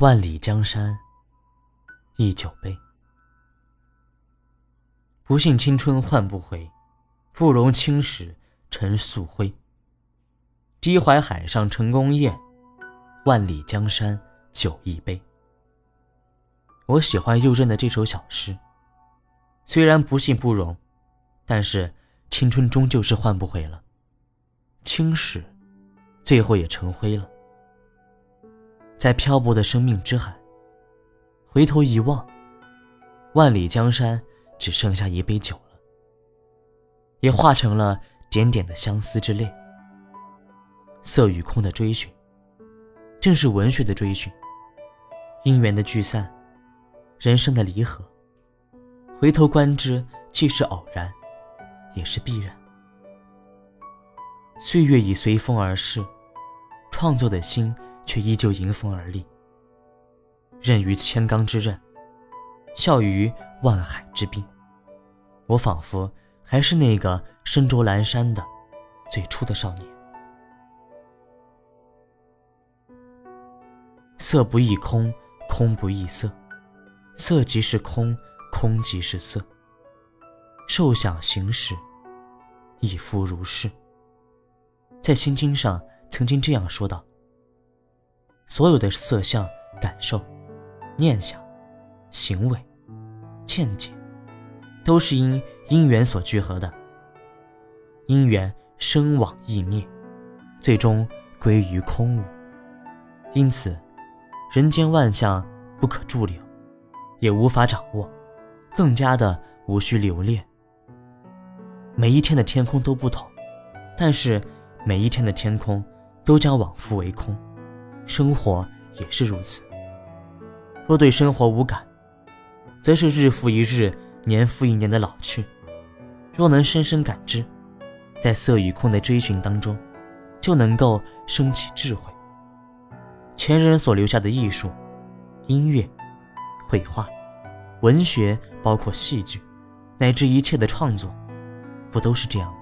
万里江山一酒杯。不信青春换不回，不容青史成素灰。低怀海上成功宴，万里江山酒一杯。我喜欢右任的这首小诗。虽然不幸不容，但是青春终究是换不回了。青史，最后也成灰了。在漂泊的生命之海，回头一望，万里江山只剩下一杯酒了，也化成了点点的相思之泪。色与空的追寻，正是文学的追寻。姻缘的聚散，人生的离合。回头观之，既是偶然，也是必然。岁月已随风而逝，创作的心却依旧迎风而立。任于千钢之刃，笑于万海之滨。我仿佛还是那个身着蓝衫的最初的少年。色不异空，空不异色，色即是空。空即是色，受想行识，亦复如是。在《心经》上曾经这样说道：所有的色相、感受、念想、行为、见解，都是因因缘所聚合的。因缘生往易灭，最终归于空无。因此，人间万象不可驻留，也无法掌握。更加的无需留恋。每一天的天空都不同，但是每一天的天空都将往复为空，生活也是如此。若对生活无感，则是日复一日、年复一年的老去；若能深深感知，在色与空的追寻当中，就能够升起智慧。前人所留下的艺术、音乐、绘画。文学包括戏剧，乃至一切的创作，不都是这样？